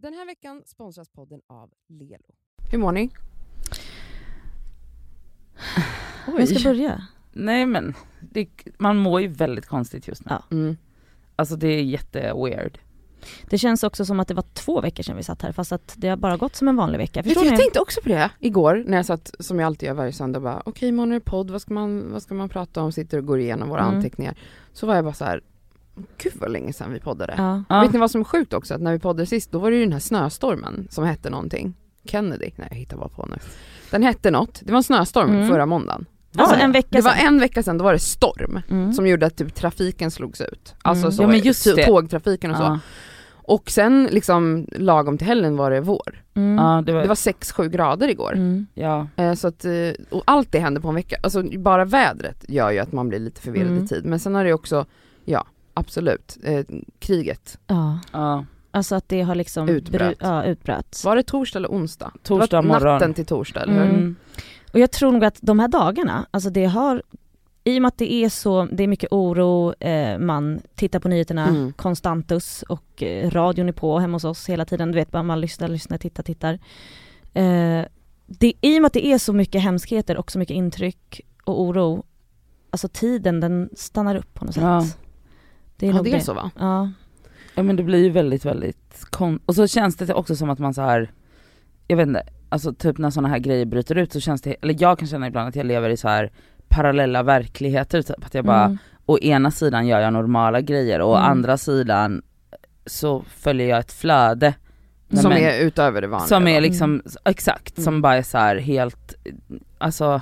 Den här veckan sponsras podden av Lelo. Hur mår ni? Vem ska börja? Nej men, det, man mår ju väldigt konstigt just nu. Ja. Mm. Alltså det är jätte-weird. Det känns också som att det var två veckor sedan vi satt här fast att det har bara gått som en vanlig vecka. Förstår jag ni? tänkte också på det igår när jag satt, som jag alltid gör varje söndag, bara okej imorgon är det podd, vad ska, man, vad ska man prata om? Sitter och går igenom våra Mm. anteckningar. Så var jag bara så här, gud vad länge sedan vi poddade. Ja. Ja. Vet ni vad som är sjukt också? Att när vi poddade sist, då var det ju den här snöstormen som hette någonting. Kennedy? Nej jag hittar bara på nu. Den hette något, det var en snöstorm Mm. förra måndagen. Alltså en vecka Det var sedan. en vecka sedan, då var det storm. Mm. Som gjorde att typ trafiken slogs ut. Alltså Mm. så, Ja, men just tågtrafiken och så. Ja, Och sen liksom lagom till helgen var det vår. Mm. ja, det var, Det var 6-7 grader igår. Mm. ja. Eh, Så att, eh, och allt det hände på en vecka. Alltså bara vädret gör ju att man blir lite förvirrad Mm. i tid. Men sen har det också, ja absolut, eh, kriget. Ja. ja. Alltså att det har liksom Utbröt. Ja, utbröt. Var det torsdag eller onsdag? Torsdag det var morgon. natten till torsdag, eller hur? Mm. Mm. Och jag tror nog att de här dagarna, alltså det har i och med att det är så, det är mycket oro, eh, man tittar på nyheterna Mm. konstantus och eh, radion är på hemma hos oss hela tiden, du vet bara man lyssnar, lyssnar, tittar, tittar. Eh, det, I och med att det är så mycket hemskheter och så mycket intryck och oro, alltså tiden den stannar upp på något sätt. Ja. Det är Ja nog det det. är så va? Ja. ja men det blir ju väldigt väldigt kon- och så känns det också som att man så här jag vet inte, alltså typ när sådana här grejer bryter ut så känns det, eller jag kan känna ibland att jag lever i så här parallella verkligheter typ, att jag bara, Mm. å ena sidan gör jag normala grejer och å Mm. andra sidan så följer jag ett flöde Som men- är utöver det vanliga. Som är liksom, exakt, som Mm. bara är så här helt, alltså,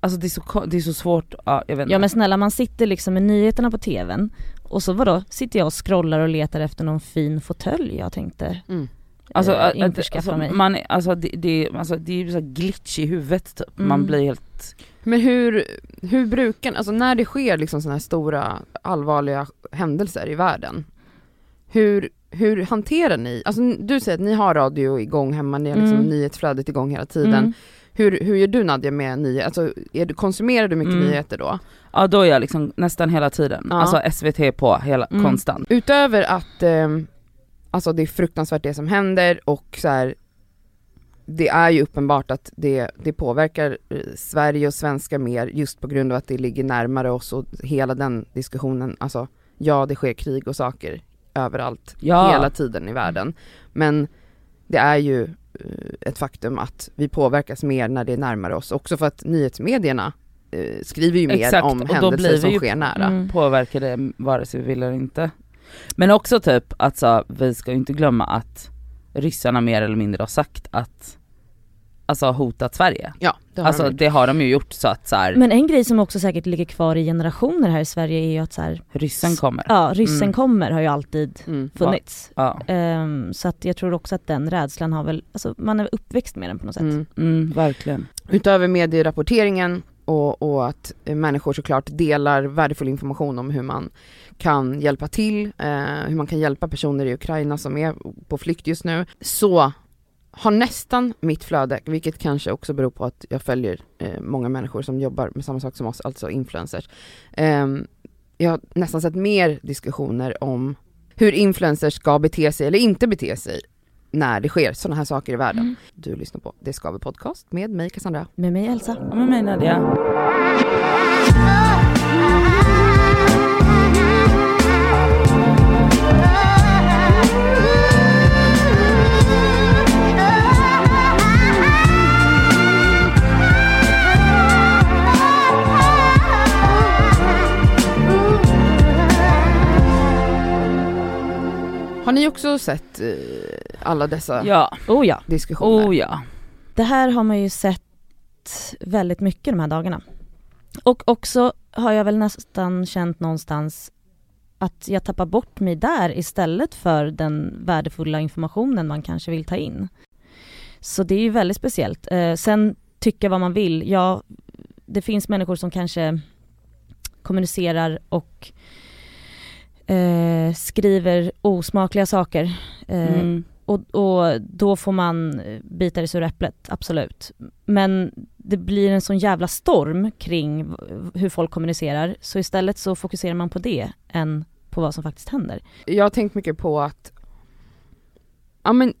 alltså det är så, det är så svårt, ja jag vet inte. Ja men snälla man sitter liksom med nyheterna på tvn och så vadå, sitter jag och scrollar och letar efter någon fin fåtölj jag tänkte Mm. alltså, eh, att- införskaffa alltså, mig. man, alltså det, det, alltså, det är ju så glitch i huvudet typ, man Mm. blir helt, Men hur, hur brukar, alltså när det sker liksom sådana här stora allvarliga händelser i världen, hur, hur hanterar ni, alltså du säger att ni har radio igång hemma, ni har liksom Mm. nyhetsflödet igång hela tiden. Mm. Hur, hur gör du Nadja med nyheter, alltså är du, konsumerar du mycket Mm. nyheter då? Ja då är jag liksom nästan hela tiden, Ja. alltså SVT på hela, Mm. konstant. Utöver att ehm, alltså det är fruktansvärt det som händer och så här, det är ju uppenbart att det, det påverkar eh, Sverige och svenskar mer just på grund av att det ligger närmare oss och hela den diskussionen, alltså ja det sker krig och saker överallt Ja. hela tiden i världen. Men det är ju eh, ett faktum att vi påverkas mer när det är närmare oss, också för att nyhetsmedierna eh, skriver ju mer Exakt, om händelser som ju- sker nära. Mm. Påverkar det vare sig vi vill eller inte. Men också typ, alltså vi ska ju inte glömma att ryssarna mer eller mindre har sagt att, alltså hotat Sverige. Ja, det har Alltså de gjort. det har de ju gjort så att så här, Men en grej som också säkert ligger kvar i generationer här i Sverige är ju att så här, ryssen kommer. ja ryssen Mm. kommer har ju alltid Mm. funnits. Ja. Ehm, så att jag tror också att den rädslan har väl, alltså man är uppväxt med den på något sätt. Mm. Mm, verkligen. Utöver medierapporteringen och, och att människor såklart delar värdefull information om hur man kan hjälpa till, eh, hur man kan hjälpa personer i Ukraina som är på flykt just nu, så har nästan mitt flöde, vilket kanske också beror på att jag följer eh, många människor som jobbar med samma sak som oss, alltså influencers. Eh, jag har nästan sett mer diskussioner om hur influencers ska bete sig eller inte bete sig när det sker sådana här saker i världen. Mm. Du lyssnar på Det Skaver Podcast med mig Cassandra. Med mig Elsa. Ja men mig Nadia. Har ni också sett eh, alla dessa Ja, Oh ja. diskussioner? oh ja. Det här har man ju sett väldigt mycket de här dagarna. Och också har jag väl nästan känt någonstans att jag tappar bort mig där istället för den värdefulla informationen man kanske vill ta in. Så det är ju väldigt speciellt. Eh, sen tycka vad man vill. Ja, det finns människor som kanske kommunicerar och eh, skriver osmakliga saker. Eh, Mm. och, och då får man bita det sura äpplet, absolut. Men det blir en sån jävla storm kring hur folk kommunicerar, så istället så fokuserar man på det än på vad som faktiskt händer. Jag har tänkt mycket på att ja men,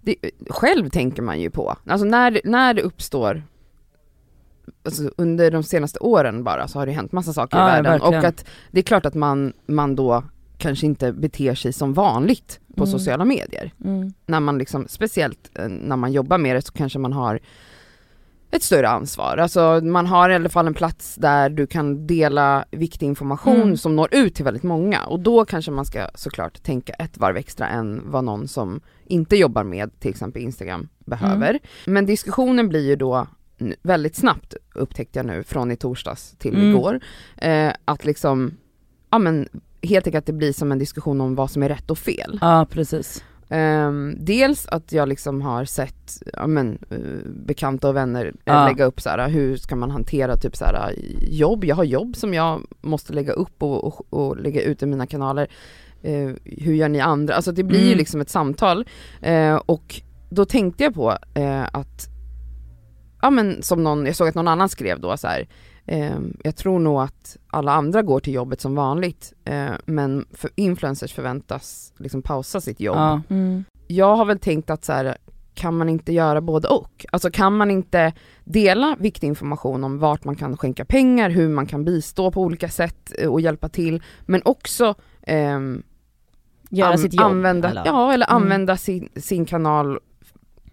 det, själv tänker man ju på, alltså när, när det uppstår Alltså under de senaste åren bara så har det hänt massa saker Ja, i världen verkligen. och att det är klart att man, man då kanske inte beter sig som vanligt på Mm. sociala medier. Mm. När man liksom, speciellt eh, när man jobbar med det så kanske man har ett större ansvar. Alltså man har i alla fall en plats där du kan dela viktig information Mm. som når ut till väldigt många och då kanske man ska såklart tänka ett varv extra än vad någon som inte jobbar med till exempel Instagram behöver. Mm. Men diskussionen blir ju då väldigt snabbt upptäckte jag nu från i torsdags till Mm. igår, eh, att liksom, ja men helt enkelt att det blir som en diskussion om vad som är rätt och fel. Ja precis. Ehm, dels att jag liksom har sett, ja men, eh, bekanta och vänner eh, Ja. lägga upp så här, hur ska man hantera typ så här jobb, jag har jobb som jag måste lägga upp och, och, och lägga ut i mina kanaler. Eh, hur gör ni andra? Alltså det blir ju Mm. liksom ett samtal Eh, och då tänkte jag på eh, att, ja men som någon, jag såg att någon annan skrev då så här. ehm, jag tror nog att alla andra går till jobbet som vanligt eh, men för influencers förväntas liksom pausa sitt jobb Ja. Mm. jag har väl tänkt att så här, kan man inte göra både och? Alltså kan man inte dela viktig information om vart man kan skänka pengar, hur man kan bistå på olika sätt eh, och hjälpa till, men också ehm, Göra an- sitt jobb. använda, eller? ja, eller Mm. använda sin, sin kanal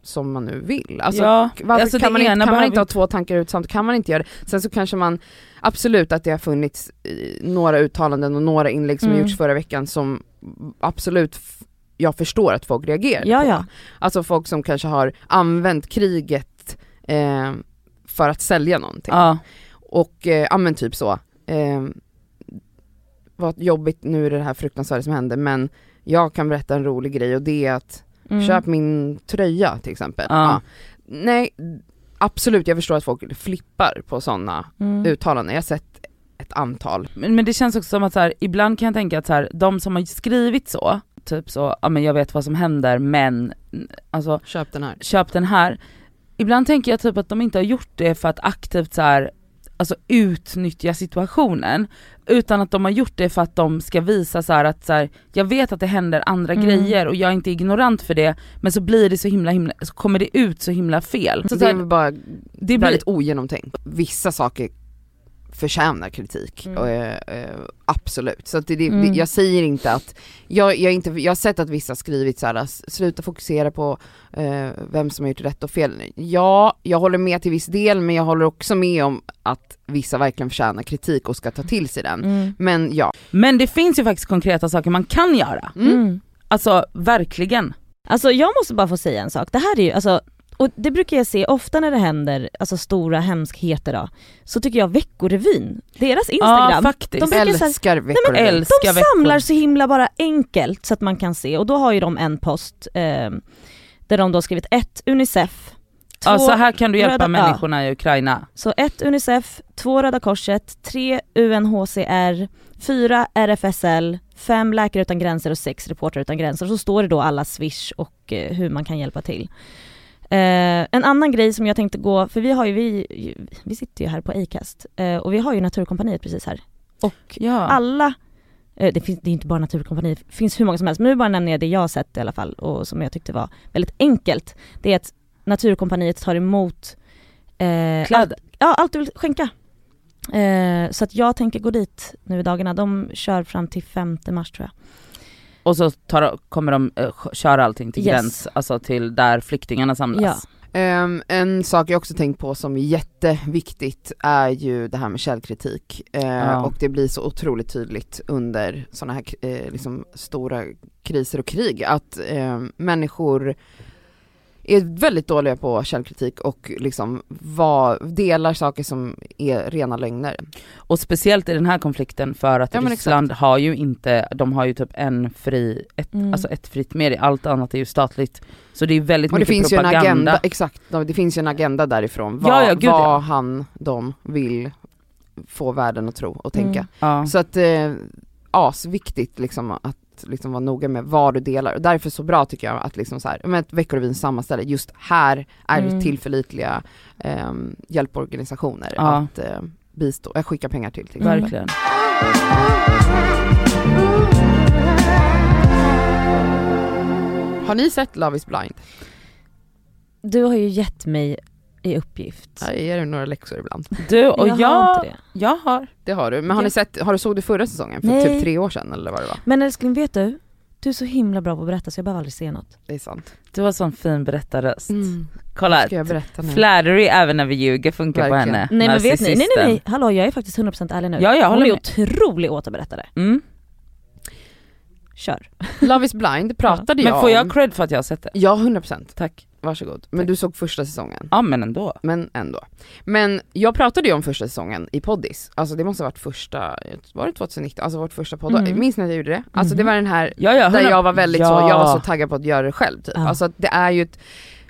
som man nu vill. Alltså, ja, varför alltså kan, man inte, kan man inte ha två tankar ut samtidigt? Kan man inte göra det? Sen så kanske man, absolut att det har funnits eh, några uttalanden och några inlägg som Mm. gjorts förra veckan som absolut jag förstår att folk reagerar Ja, på. ja. Alltså folk som kanske har använt kriget eh, för att sälja någonting. Ja, Och eh, ja men typ så. Eh, vad jobbigt, nu är det det här fruktansvärda som hände men jag kan berätta en rolig grej och det är att Mm. köp min tröja till exempel. Ja. Nej, absolut jag förstår att folk flippar på sådana Mm. uttalanden. Jag har sett ett antal. men, men det känns också som att så här, ibland kan jag tänka att så här, de som har skrivit så, typ så, ja men jag vet vad som händer men, alltså Köp den här. köp den här. Ibland tänker jag typ att de inte har gjort det för att aktivt så här, alltså utnyttja situationen, utan att de har gjort det för att de ska visa så här att så här, jag vet att det händer andra Mm. grejer och jag är inte ignorant för det, men så blir det så himla himla, så kommer det ut så himla fel. Så, det så är här, väl bara det blir, väldigt ogenomtänkt. Vissa saker förtjänar kritik, Mm. och, eh, eh, absolut. Så att det, det, Mm. jag säger inte att, jag, jag, inte, jag har sett att vissa har skrivit så här, "S- sluta fokusera på eh, vem som har gjort rätt och fel. Ja, jag håller med till viss del men jag håller också med om att vissa verkligen förtjänar kritik och ska ta till sig den. Mm. Men ja, men det finns ju faktiskt konkreta saker man kan göra. mm. Mm. Alltså verkligen. Alltså jag måste bara få säga en sak, det här är ju alltså och det brukar jag se ofta när det händer alltså stora hemskheter då, så tycker jag Veckorevyn, deras Ja Instagram, faktiskt. de brukar så här- älskar veckor. älskar de samlar veckor. så himla bara enkelt så att man kan se och då har ju de en post eh, där de då har skrivit ett Unicef, två, Ja så här kan du hjälpa röda- människorna i Ukraina. så ett Unicef, två Röda Korset, tre UNHCR, fyra RFSL, fem Läkare Utan Gränser och sex Reportrar Utan Gränser. Så står det då alla swish och eh, hur man kan hjälpa till. Eh, en annan grej som jag tänkte gå, för vi har ju, vi, vi sitter ju här på Acast eh, och vi har ju Naturkompaniet precis här. Och Ja. alla, eh, det, finns, det är inte bara Naturkompaniet, det finns hur många som helst, men nu bara nämner jag det jag har sett i alla fall och som jag tyckte var väldigt enkelt. Det är att Naturkompaniet tar emot eh, Kläder. Ja, allt du vill skänka. Eh, så att jag tänker gå dit nu i dagarna. De kör fram till 5 mars tror jag. Och så tar, kommer de uh, köra allting till Yes. gräns, alltså till där flyktingarna samlas. Ehm, en sak jag också tänkt på som är jätteviktigt är ju det här med källkritik. Eh, Ja. Och det blir så otroligt tydligt under sådana här eh, liksom stora kriser och krig att eh, människor är väldigt dåliga på källkritik och liksom vad, delar saker som är rena lögner. Och speciellt i den här konflikten för att Ja, Ryssland har ju inte, de har ju typ en fri, ett, Mm. alltså ett fritt medie, allt annat är ju statligt. Så det är väldigt Och det mycket finns ju en propaganda. agenda, exakt, det finns ju en agenda därifrån, vad, Ja, ja, gud, vad ja. han, de vill få världen att tro och tänka. Mm. Ja. Så att, eh, asviktigt liksom att liksom vara noga med vad du delar. Och därför så bra tycker jag att liksom så här, men Veckorevyn sammanställer, just här är Mm. tillförlitliga eh, hjälporganisationer Ja. att eh, bistå, äh, skicka pengar till till exempel. Verkligen. Har ni sett Love is blind? Du har ju gett mig i uppgift. Jag ger er några läxor ibland. Du och jag jag, har inte det. jag har. Det har du. Men har Ja. ni sett, har du såg du förra säsongen? För Nej. typ tre år sedan eller vad det var? Men älskling vet du? Du är så himla bra på att berätta så jag behöver aldrig se något. Det är sant. Du har sån fin berättarröst. Mm. Kolla, Ska jag berätta nu? flattery även när vi ljuger funkar på Verkligen. henne. Nej men vet ni, nej nej nej, hallå jag är faktiskt 100% ärlig nu. Ja, jag Hon håller är med. otrolig återberättare. Mm. Kör. Love is blind pratade Men jag får om. jag cred för att jag har sett det? Ja, 100%. Tack. Varsågod. Men du såg första säsongen. Ja men ändå. Men ändå. Men jag pratade ju om första säsongen i poddis. Alltså det måste ha varit första, var det 2019? Alltså vårt första podd. Mm. Minns ni att jag gjorde det? Alltså det Mhm. var den här Ja, ja, där jag var väldigt ja. så, jag var så taggad på att göra det själv typ. Ja. Alltså det är ju ett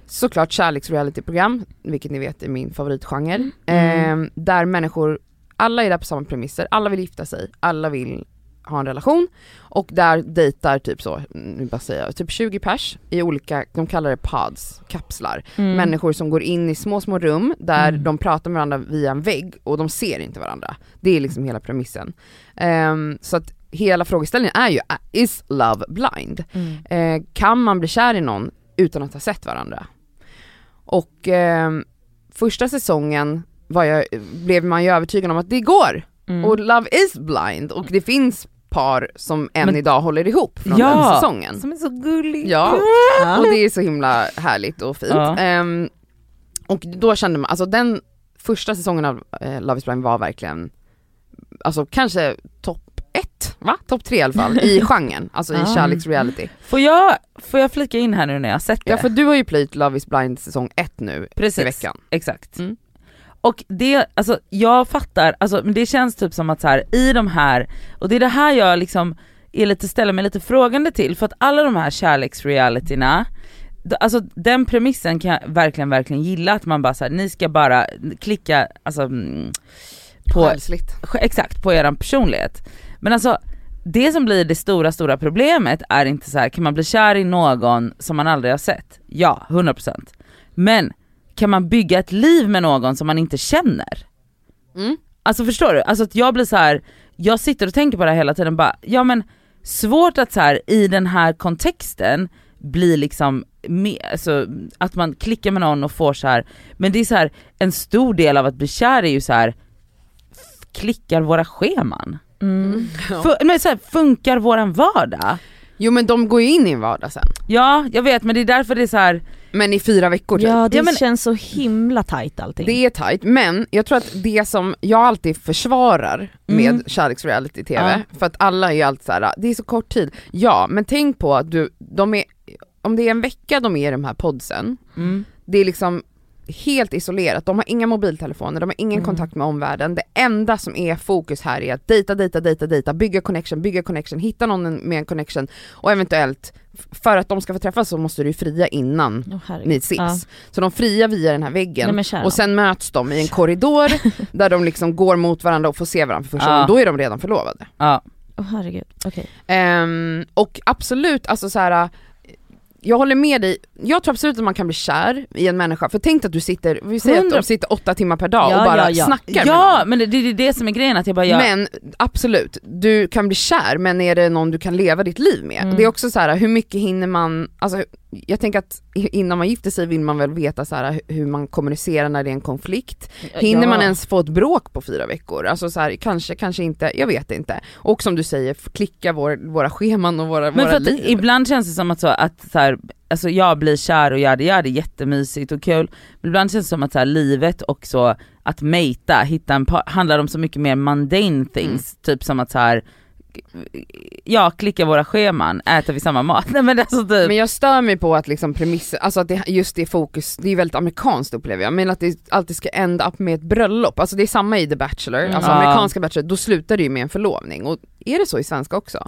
såklart kärleksrealityprogram, vilket ni vet är min favoritgenre. Mm. Eh, där människor, alla är där på samma premisser, alla vill gifta sig, alla vill ha en relation och där dejtar typ så, nu bara säger jag, typ 20 pers i olika, de kallar det pods, kapslar. Mm. Människor som går in i små små rum där Mm. de pratar med varandra via en vägg och de ser inte varandra. Det är liksom hela premissen. Ehm, så att hela frågeställningen är ju, is love blind? Mm. Eh, kan man bli kär i någon utan att ha sett varandra? Och ehm, första säsongen var jag, blev man ju övertygad om att det går, Mm. och love is blind, och det finns par som än Men- idag håller ihop från Ja. den säsongen. Som är så gullig. Ja, och det är så himla härligt och fint. Ja. Ehm, och då kände man, alltså den första säsongen av eh, Love is blind var verkligen, alltså kanske topp ett, va? Topp tre i alla fall, i genren, alltså i Ah. kärleksreality. Får jag, får jag flika in här nu när jag har sett det? Ja för du har ju plöjt Love is blind säsong ett nu Precis. i veckan. Exakt. Mm. Och det, alltså jag fattar, alltså men det känns typ som att så här, i de här, och det är det här jag liksom är lite, ställer mig lite frågande till, för att alla de här kärleksrealityna, alltså den premissen kan jag verkligen, verkligen gilla, att man bara så här, ni ska bara klicka, alltså mm, på, Själsligt. Sj- exakt, på eran personlighet. Men alltså, det som blir det stora, stora problemet är inte så här, kan man bli kär i någon som man aldrig har sett? Ja, 100%. Men kan man bygga ett liv med någon som man inte känner? Mm. Alltså förstår du? Alltså att jag blir så här, jag sitter och tänker på det här hela tiden bara, ja men svårt att så här i den här kontexten bli liksom, med, alltså, att man klickar med någon och får så här. men det är så här en stor del av att bli kär är ju så här klickar våra scheman? Mm. Fu- men så här, funkar våran vardag? Jo men de går ju in i en vardag sen. Ja, jag vet men det är därför det är så här. Men i fyra veckor typ. Ja det Ja, men- känns så himla tajt allting. Det är tight, men jag tror att det som jag alltid försvarar med Mm. kärleksreality-tv, för att alla är ju alltid såhär, det är så kort tid. Ja, men tänk på att du, de är, om det är en vecka de är i de här podsen, Mm. det är liksom helt isolerat, de har inga mobiltelefoner, de har ingen Mm. kontakt med omvärlden. Det enda som är fokus här är att dejta, dejta, dejta, dejta, bygga connection, bygga connection, hitta någon med en connection och eventuellt, för att de ska få träffas så måste du fria innan herregud. ni ses. Ja. Så de friar via den här väggen Nej, och sen möts de i en korridor där de liksom går mot varandra och får se varandra för första Ja. gången, då är de redan förlovade. Ja. Åh herregud, okej. Ehm, och absolut, alltså så här. jag håller med dig, jag tror absolut att man kan bli kär i en människa, för tänk att du sitter, vi säger att Hundra- de sitter åtta timmar per dag Ja, och bara ja, ja. snackar med Ja någon. men det, är det som är grejen att jag bara, jag, Men absolut, du kan bli kär men är det någon du kan leva ditt liv med? Mm. Det är också så här, hur mycket hinner man, alltså jag tänker att innan man gifter sig vill man väl veta så här, hur man kommunicerar när det är en konflikt. Hinner Ja. man ens få ett bråk på fyra veckor? Alltså så här, kanske, kanske inte, jag vet inte. Och som du säger, klicka vår, våra scheman och våra, Men våra att liv. ibland känns det som att, så, att så här, alltså jag blir kär och jag det är jättemysigt och kul, men ibland känns det som att så här, livet och så att mejta, hitta en par, handlar om så mycket mer mundane things, typ som att så här ja, klicka våra scheman, äter vi samma mat? Nej men alltså typ, Men jag stör mig på att liksom premisser, alltså att det, just det fokus, det är väldigt amerikanskt upplever jag, men att det alltid ska ända upp med ett bröllop, alltså det är samma i The Bachelor, Mm. alltså Ja. amerikanska Bachelor, då slutar det ju med en förlovning, och är det så i svenska också?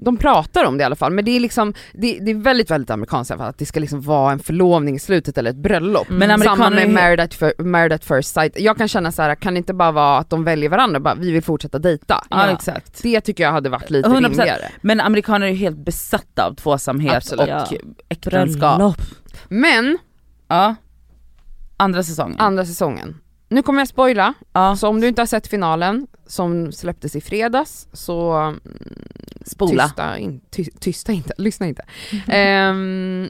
De pratar om det i alla fall, men det är liksom, det, det är väldigt väldigt amerikanskt i alla fall, att det ska liksom vara en förlovning i slutet eller ett bröllop. Mm. Men Samma med married at, fir- married at first sight, jag kan känna så här, kan det inte bara vara att de väljer varandra, bara vi vill fortsätta dejta? ja, exakt. Det tycker jag hade varit lite 100%. rimligare. Men amerikaner är ju helt besatta av tvåsamhet Absolut. och Ja. äktenskap. Bröllop. Men, Ja. Andra säsongen. andra säsongen. Nu kommer jag spoila, ja. så om du inte har sett finalen, som släpptes i fredags så mm, Spola. Tysta, in, ty, tysta inte, lyssna inte. Ehm,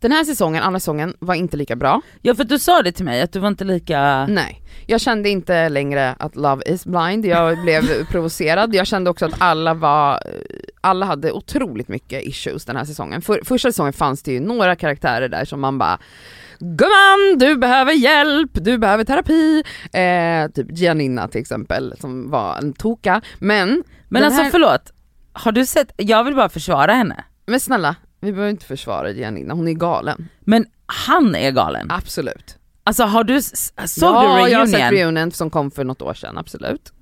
den här säsongen, andra säsongen, var inte lika bra. Ja för du sa det till mig att du var inte lika... Nej, jag kände inte längre att love is blind, jag blev provocerad. Jag kände också att alla var, alla hade otroligt mycket issues den här säsongen. För, första säsongen fanns det ju några karaktärer där som man bara Gumman, du behöver hjälp, du behöver terapi. Eh, typ Gianninna till exempel som var en toka. Men, Men alltså här, förlåt, har du sett, jag vill bara försvara henne. men snälla, vi behöver inte försvara Gianninna, hon är galen. Men han är galen. Absolut. Alltså har du, såg ja, du jag har sett reunion? reunion som kom för något år sedan, absolut.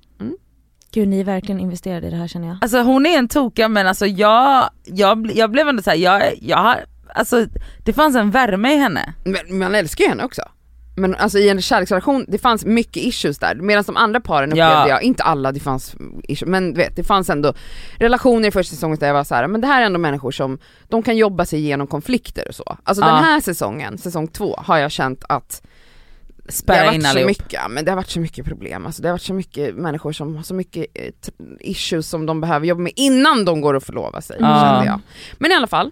Gud ni är verkligen investerade i det här känner jag. Alltså hon är en toka men alltså jag, jag, jag blev ändå såhär, jag, jag har, alltså det fanns en värme i henne. Men man älskar ju henne också. Men alltså i en kärleksrelation, det fanns mycket issues där. Medan de andra paren upplevde Ja. jag, inte alla, det fanns issues, men du vet, det fanns ändå relationer i första säsongen där jag var så här, men det här är ändå människor som, de kan jobba sig igenom konflikter och så. Alltså Ja. den här säsongen, säsong två, har jag känt att det har Spärra varit så allihop. mycket, men det har varit så mycket problem, alltså det har varit så mycket människor som har så mycket eh, issues som de behöver jobba med innan de går och förlova sig, Ja. kände jag. Men i alla fall,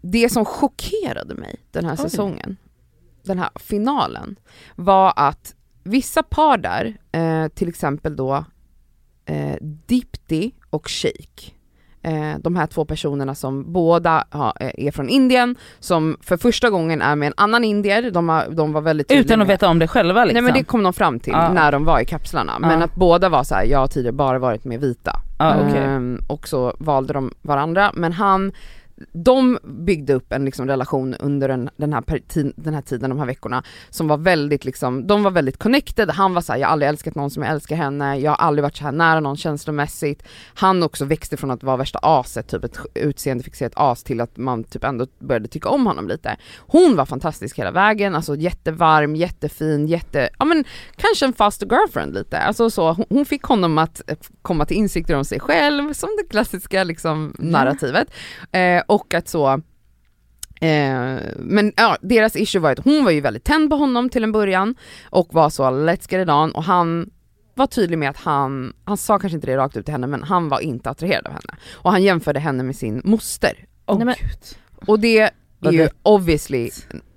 det som chockerade mig den här Oj. säsongen, den här finalen, var att vissa par där, eh, till exempel då eh, Dipti och Sheik, eh, de här två personerna som båda eh, är från Indien, som för första gången är med en annan indier, de, har, de var väldigt Utan att med- veta om det själva liksom. Nej men det kom de fram till Ja. när de var i kapslarna, men Ja. att båda var så här: jag har tidigare bara varit med vita. Ja, okej. Ehm, och så valde de varandra, men han, de byggde upp en liksom relation under den, den, här, den här tiden, de här veckorna, som var väldigt liksom, de var väldigt connected, han var såhär, jag har aldrig älskat någon som jag älskar henne, jag har aldrig varit så här nära någon känslomässigt. Han också växte från att vara värsta aset, typ ett utseendefixerat as, till att man typ ändå började tycka om honom lite. Hon var fantastisk hela vägen, alltså jättevarm, jättefin, jätte, ja men kanske en faster girlfriend lite. Alltså så, hon, fick honom att eh, komma till insikter om sig själv, som det klassiska liksom narrativet. Eh, och att så, eh, men ja, deras issue var att hon var ju väldigt tänd på honom till en början och var så let's get it on och han var tydlig med att han, han sa kanske inte det rakt ut till henne men han var inte attraherad av henne. Och han jämförde henne med sin moster. Åh, Nej, men-. Och det är ju obviously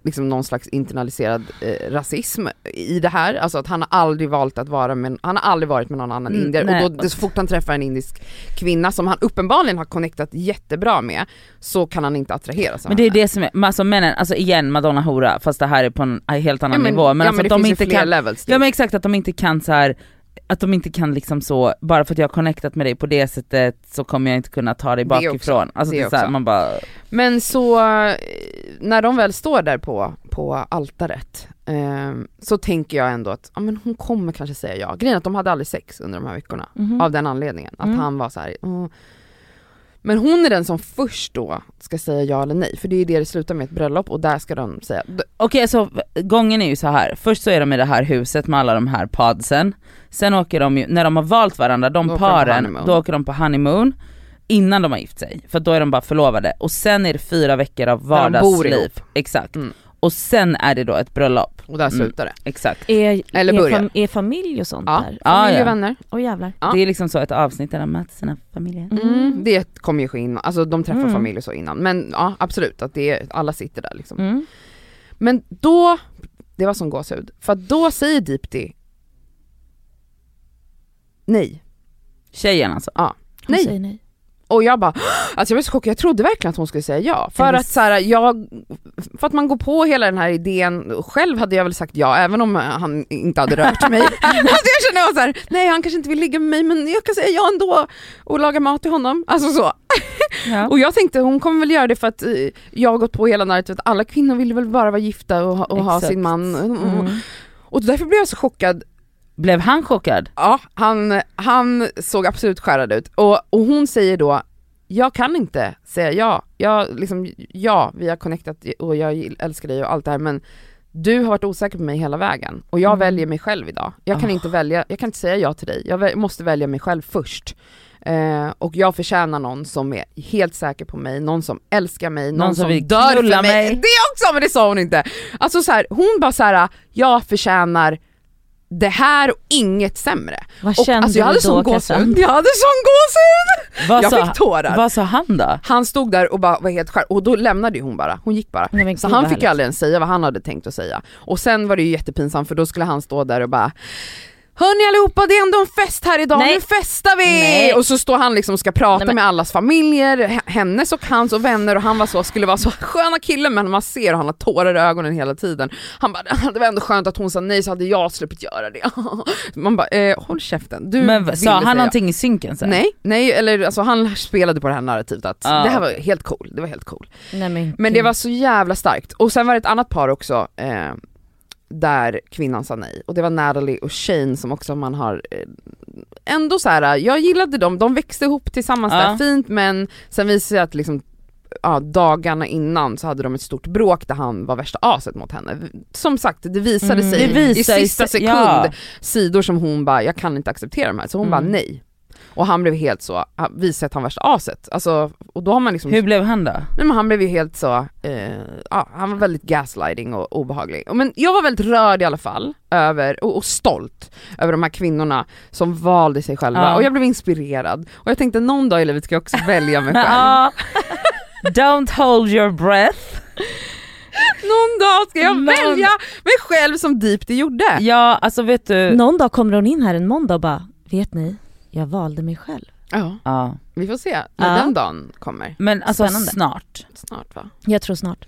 liksom någon slags internaliserad eh, rasism i det här, alltså att han har aldrig valt att vara med, han har aldrig varit med någon annan Mm, indier nej. och då, så fort han träffar en indisk kvinna som han uppenbarligen har connectat jättebra med så kan han inte attraheras av Men det är henne. det som är, alltså männen, alltså igen Madonna hora, fast det här är på en helt annan ja, men, nivå. Men ja, alltså men att de inte kan, levels ja men exakt att de inte kan så här att de inte kan liksom så, bara för att jag har connectat med dig på det sättet så kommer jag inte kunna ta dig Det också. bakifrån. Alltså Det det är så här, man bara, Men så, eh, när de väl står där på, på altaret eh, så tänker jag ändå att ja, men hon kommer kanske säga ja. Grejen är att de hade aldrig sex under de här veckorna. Mhm. Av den anledningen, att Mm. han var så här. "Åh." Men hon är den som först då ska säga ja eller nej, för det är ju det det slutar med ett bröllop och där ska de säga, okej så gången är ju så här. först så är de i det här huset med alla de här podsen, sen åker de ju, när de har valt varandra, de Då åker de paren, då åker de på honeymoon innan de har gift sig, för då är de bara förlovade och sen är det fyra veckor av Där de bor vardagsliv. ihop. Exakt. Mm. Och sen är det då ett bröllop. och där Mm. slutar det. Exakt. Är, Eller är, börjar. fam, är familj och sånt Ja, där? Ja, familj ja. och vänner. Åh jävlar. Ja. Det är liksom så ett avsnitt där de möter sina familjer. Mm. Det kommer ju ske innan, alltså de träffar Mm. familj och så innan. Men ja absolut, att det är, alla sitter där liksom. Mm. Men då, det var som gåshud, för då säger Deepti nej. Tjejen alltså. Hon Nej. säger nej. Och jag bara, alltså jag var så chockad, jag trodde verkligen att hon skulle säga ja. För att så här, jag, för att man går på hela den här idén, själv hade jag väl sagt ja även om han inte hade rört mig. alltså jag kände jag så här, nej han kanske inte vill ligga med mig men jag kan säga ja ändå och laga mat till honom. Alltså så. Ja. Och jag tänkte hon kommer väl göra det för att eh, jag har gått på hela narrativet, alla kvinnor vill väl bara vara gifta och, ha- och ha sin man. Mm. Och därför blev jag så chockad Blev han chockad? Ja, han, han såg absolut skärrad ut. Och, och hon säger då, jag kan inte säga ja. Jag, liksom, ja, vi har connectat och jag älskar dig och allt det här men du har varit osäker på mig hela vägen och jag Mm. väljer mig själv idag. Jag kan Ah. inte välja, jag kan inte säga ja till dig. Jag vä- måste välja mig själv först. Eh, och jag förtjänar någon som är helt säker på mig, någon som älskar mig, någon, Någon som som, dör för mig. mig. Det också, men det sa hon inte! Alltså så här, hon bara så här, jag förtjänar det här och inget sämre. Vad Och kände alltså jag du hade då sån Cassandra? gåshud, jag hade sån gåshud! Vad Jag sa, fick tårar. vad sa han då? Han stod där och bara var helt skär och då lämnade hon bara, hon gick bara. Nej, Så han fick ju aldrig ens säga vad han hade tänkt att säga. Och sen var det ju jättepinsamt för då skulle han stå där och bara Hörni allihopa det är ändå en fest här idag, Nej. nu festar vi! Nej. Och så står han liksom och ska prata Nej, med allas familjer, hennes och hans och vänner och han var så, skulle vara så sköna killen men man ser och han har tårar i ögonen hela tiden. Han bara, det var ändå skönt att hon sa nej så hade jag sluppit göra det. Man bara, eh, håll käften. Du Men sa han säga. någonting i synken sen? Nej, nej eller alltså han spelade på det här narrativet att Ah, det här var helt cool, det var helt cool. Nej, men, Men det var så jävla starkt. Och sen var det ett annat par också eh, där kvinnan sa nej. Och det var Natalie och Shane som också man har eh, ändå så här. jag gillade dem, de växte ihop tillsammans Ja. där fint men sen visade det sig att liksom Ja, dagarna innan så hade de ett stort bråk där han var värsta aset mot henne. Som sagt, det visade Mm. sig Det visar i sista sekund ja. sidor som hon bara, jag kan inte acceptera de här, så hon Mm. bara nej. Och han blev helt så, visade att han var värsta aset. Alltså, och då har man liksom Hur blev han då? Nej men han blev ju helt så, eh, ja, han var väldigt gaslighting och obehaglig. Men jag var väldigt rörd i alla fall, över, och, och stolt över de här kvinnorna som valde sig själva Ja. och jag blev inspirerad. Och jag tänkte någon dag i livet ska jag också välja mig själv. Don't hold your breath. Någon dag ska jag Någon- välja mig själv som Deepty gjorde. Ja alltså vet du, Någon dag kommer hon in här en måndag och bara, vet ni, jag valde mig själv. Ja, ja. vi får se när Ja. den dagen kommer. men alltså Spännande. snart. Snart va? Jag tror snart.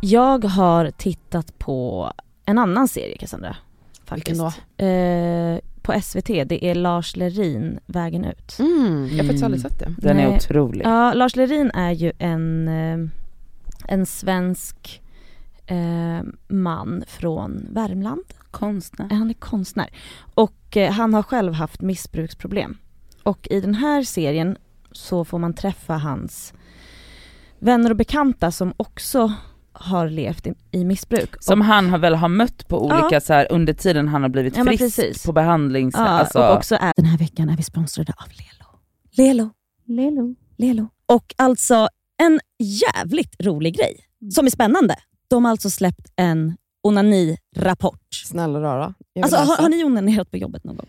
Jag har tittat på en annan serie Cassandra. Faktiskt. Vilken då? Eh, på SVT, det är Lars Lerin, Vägen ut. Mm, jag har faktiskt Mm. aldrig sett det. Den är Nej. otrolig. Ja, Lars Lerin är ju en, eh, en svensk eh, man från Värmland. Konstnär. Han är konstnär. Och eh, han har själv haft missbruksproblem. Och i den här serien så får man träffa hans vänner och bekanta som också har levt i, i missbruk. Som han har väl har mött på olika Ja. så här, under tiden han har blivit Ja, frisk på behandlings... Ja, alltså, och också är... Den här veckan är vi sponsrade av Lelo. Lelo. Lelo. Lelo. Och alltså en jävligt rolig grej som är spännande. De har alltså släppt en onani-rapport. Snälla rara. Jag Alltså, har, har ni onanerat på jobbet någon gång?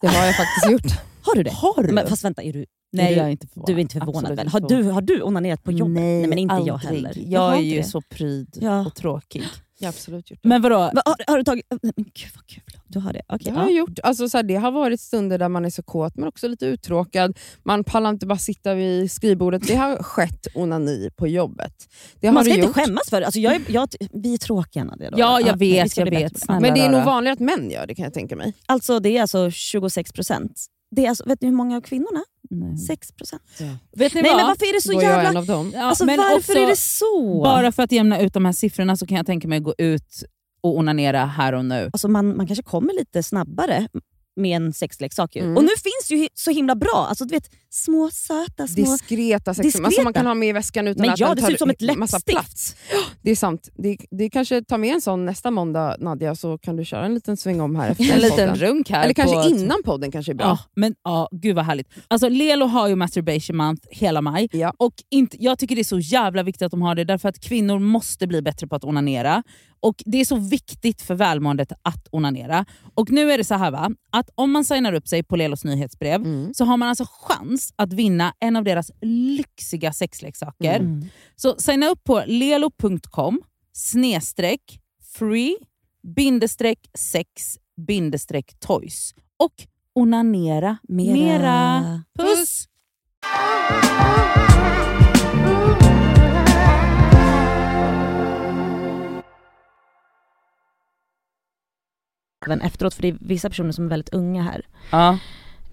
Det har jag faktiskt gjort. Har du det? Har du? Men, fast vänta, är du, Nej är jag inte du är inte förvånad Absolut väl? Har du, har du onanerat på jobbet? Nej, men inte jag aldrig. heller. Jag har är ju det. så pryd Ja. och tråkig. Jag har absolut gjort det. Men vadå? Va, har, har du tagit... Men gud vad kul, du har det. Okej, Det har jag gjort. Alltså, så här, det har varit stunder där man är så kåt men också lite uttråkad. Man pallar inte bara sitta vid skrivbordet. Det har skett onani på jobbet. Det har Man ska inte gjort. skämmas för det. Alltså, jag är, jag, vi är tråkiga Nadia. då. Ja, jag men vi vet, jag vet. Snälla Men det är nog vanligare att män gör det kan jag tänka mig. Alltså det är alltså 26 procent. Det är alltså, vet ni hur många av kvinnorna? Nej. 6 procent. Vet ni Nej vad? men varför är det så Då jag en jävla... av dem. Ja, Alltså men varför också, är det så? Bara för att jämna ut de här siffrorna så kan jag tänka mig gå ut och onanera här och nu. Alltså man, man kanske kommer lite snabbare med en sexleksak ju. Mm. Och nu finns det ju så himla bra, alltså du vet små söta små... Diskreta sex Diskreta. Alltså man kan ha med i väskan utan Men att ja, den det tar ser ut som ett massa läppstift. plats. Det är sant. Det, det kanske tar med en sån nästa måndag Nadja så kan du köra en liten sväng om här efter En liten runk här. Eller kanske på... innan podden kanske är bra. Ja, men ja, gud vad härligt. Alltså Lelo har ju masturbation month hela maj Ja. och inte, jag tycker det är så jävla viktigt att de har det därför att kvinnor måste bli bättre på att onanera. Och Det är så viktigt för välmåendet att onanera. Och nu är det så här va, att om man signar upp sig på Lelos nyhetsbrev Mm. så har man alltså chans att vinna en av deras lyxiga sexleksaker. Mm. Så signa upp på lelo.com snedstreck free bindestreck sex bindestreck toys och onanera Mera. mera. Puss! även efteråt, för det är vissa personer som är väldigt unga här. Ja.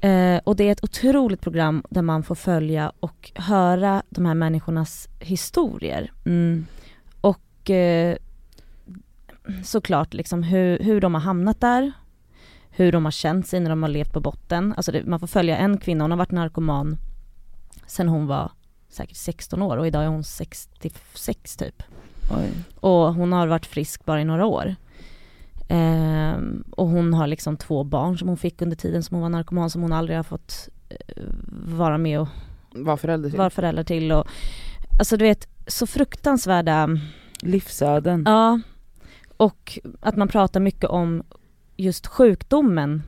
Eh, och det är ett otroligt program där man får följa och höra de här människornas historier. Mm. Och eh, såklart liksom hur, hur de har hamnat där, hur de har känt sig när de har levt på botten. Alltså det, man får följa en kvinna, hon har varit narkoman sen hon var säkert 16 år och idag är hon 66 typ. Oj. Och hon har varit frisk bara i några år. Ehm, och hon har liksom två barn som hon fick under tiden som hon var narkoman som hon aldrig har fått eh, vara med och Var förälder till. vara förälder till. Och, alltså du vet, så fruktansvärda, Livsöden. ja, och att man pratar mycket om just sjukdomen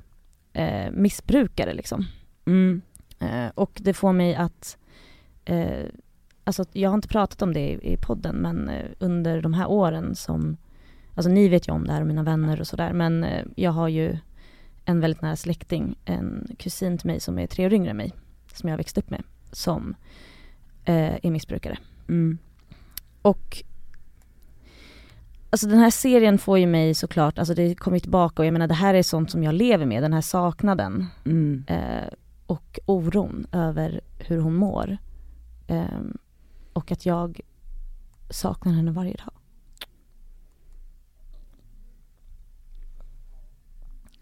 eh, missbrukare liksom. Mm. Eh, och det får mig att, eh, alltså jag har inte pratat om det i, i podden men eh, under de här åren som, alltså ni vet ju om det här och mina vänner och sådär men eh, jag har ju en väldigt nära släkting, en kusin till mig som är tre år yngre än mig, som jag har växt upp med, som eh, är missbrukare. Mm. Och Alltså den här serien får ju mig såklart, alltså det kommer tillbaka och jag menar det här är sånt som jag lever med, den här saknaden Mm. eh, och oron över hur hon mår. Eh, och att jag saknar henne varje dag.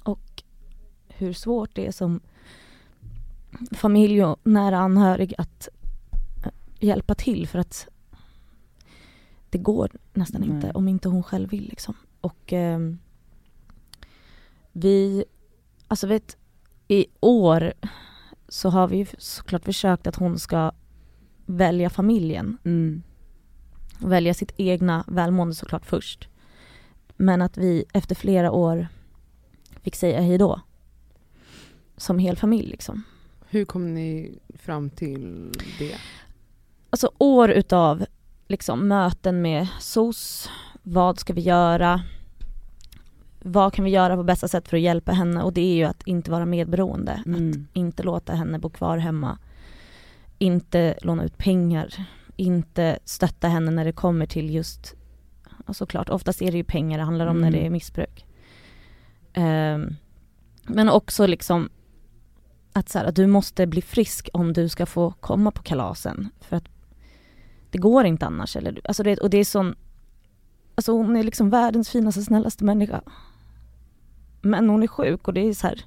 Och hur svårt det är som familj och nära anhörig att eh, hjälpa till för att det går nästan Nej. inte om inte hon själv vill liksom. Och ehm, vi, alltså vet, i år så har vi såklart försökt att hon ska välja familjen. Mm. Välja sitt egna välmående såklart först. Men att vi efter flera år fick säga hej då. Som hel familj liksom. Hur kom ni fram till det? Alltså år utav liksom möten med SOS. Vad ska vi göra? Vad kan vi göra på bästa sätt för att hjälpa henne? Och det är ju att inte vara medberoende. Mm. Att inte låta henne bo kvar hemma. Inte låna ut pengar. Inte stötta henne när det kommer till just, ja, såklart, oftast är det ju pengar det handlar om när Mm. det är missbruk. Ehm, men också liksom att, så här, att du måste bli frisk om du ska få komma på kalasen. För att det går inte annars. Eller, alltså det, och det är sån, alltså hon är liksom världens finaste, snällaste människa. Men hon är sjuk och det är så här.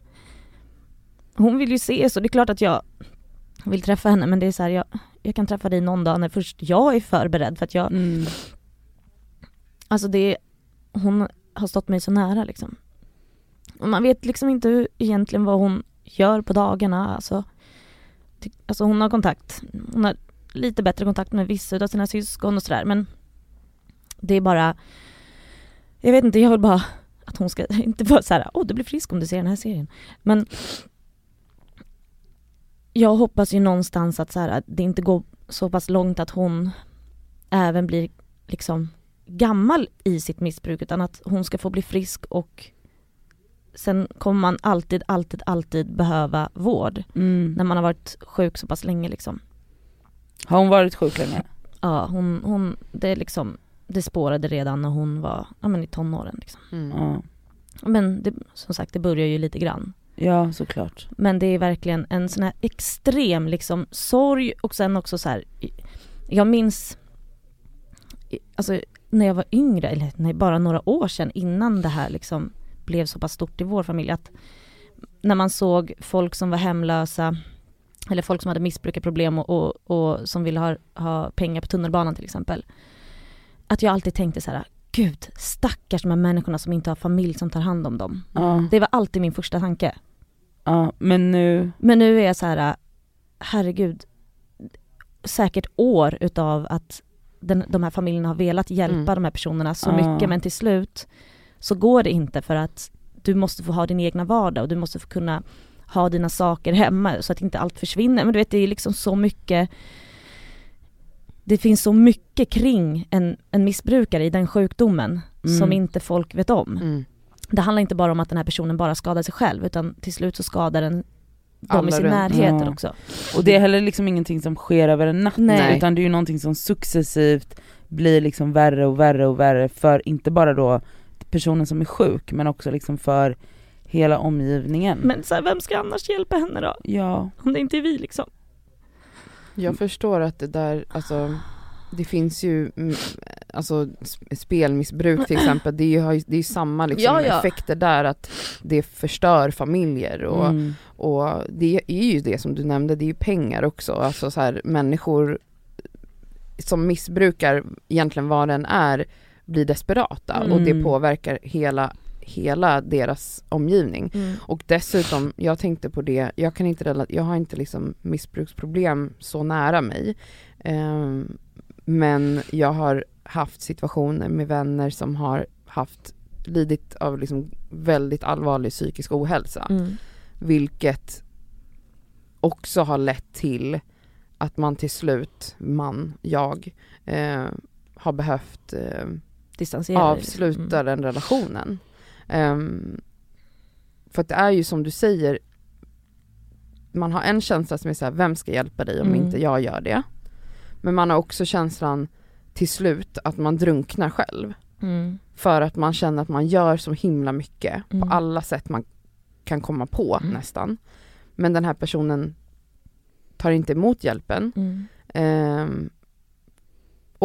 Hon vill ju ses och det är klart att jag vill träffa henne men det är så här, jag, jag kan träffa dig någon dag när först jag är förberedd för att jag, Mm. alltså det hon har stått mig så nära liksom. Och man vet liksom inte hur, egentligen vad hon gör på dagarna, alltså. Ty- Alltså hon har kontakt, hon har lite bättre kontakt med vissa av sina syskon och sådär men det är bara, jag vet inte, jag vill bara att hon ska, inte vara såhär, åh åh du blir frisk om du ser den här serien. Men jag hoppas ju någonstans att, så här, att det inte går så pass långt att hon även blir liksom gammal i sitt missbruk utan att hon ska få bli frisk och sen kommer man alltid, alltid, alltid behöva vård Mm. när man har varit sjuk så pass länge liksom. Har hon varit sjuk länge? Ja, hon, hon, det är liksom, det spårade redan när hon var, ja men i tonåren liksom. Mm. Ja. Men det, som sagt, det börjar ju lite grann. Ja såklart. Men det är verkligen en sån här extrem liksom sorg och sen också så här. Jag minns, alltså när jag var yngre, eller nej, bara några år sedan innan det här liksom blev så pass stort i vår familj att när man såg folk som var hemlösa eller folk som hade missbrukarproblem och, och, och som ville ha, ha pengar på tunnelbanan till exempel. Att jag alltid tänkte så här, gud stackars de här människorna som inte har familj som tar hand om dem. Ja. Det var alltid min första tanke. ja. Men nu, Men nu är jag så här, herregud, säkert år utav att den, de här familjerna har velat hjälpa Mm. de här personerna så Ja. mycket men till slut så går det inte för att du måste få ha din egna vardag och du måste få kunna ha dina saker hemma så att inte allt försvinner. Men du vet det är liksom så mycket det finns så mycket kring en, en missbrukare i den sjukdomen Mm. som inte folk vet om. Mm. Det handlar inte bara om att den här personen bara skadar sig själv utan till slut så skadar den dem Alla i sin runt. närhet Ja. också. och det är heller liksom ingenting som sker över en natt Nej. utan det är ju någonting som successivt blir liksom värre och värre och värre för inte bara då personen som är sjuk men också liksom för hela omgivningen. Men så här, vem ska annars hjälpa henne då? Ja, Om det inte är vi liksom. Jag förstår att det där, alltså det finns ju, mm, alltså spelmissbruk till exempel, det är ju- det är ju samma liksom Ja, ja. effekter där att det förstör familjer och, mm. och det är ju det som du nämnde, det är ju pengar också, alltså så här människor som missbrukar egentligen vad den är blir desperata och det Mm. påverkar hela, hela deras omgivning. Och dessutom, jag tänkte på det, jag kan inte jag har inte liksom missbruksproblem så nära mig. Ehm, Men jag har haft situationer med vänner som har haft lidit av liksom väldigt allvarlig psykisk ohälsa. Mm. Vilket också har lett till att man till slut, man, jag, eh, har behövt eh, Distansera liksom. avsluta Mm. den relationen. Ehm, för att det är ju som du säger, man har en känsla som är såhär, vem ska hjälpa dig om Mm. inte jag gör det? Men man har också känslan till slut att man drunknar själv. Mm. För att man känner att man gör så himla mycket Mm. på alla sätt man kan komma på Mm. nästan. Men den här personen tar inte emot hjälpen. Mm.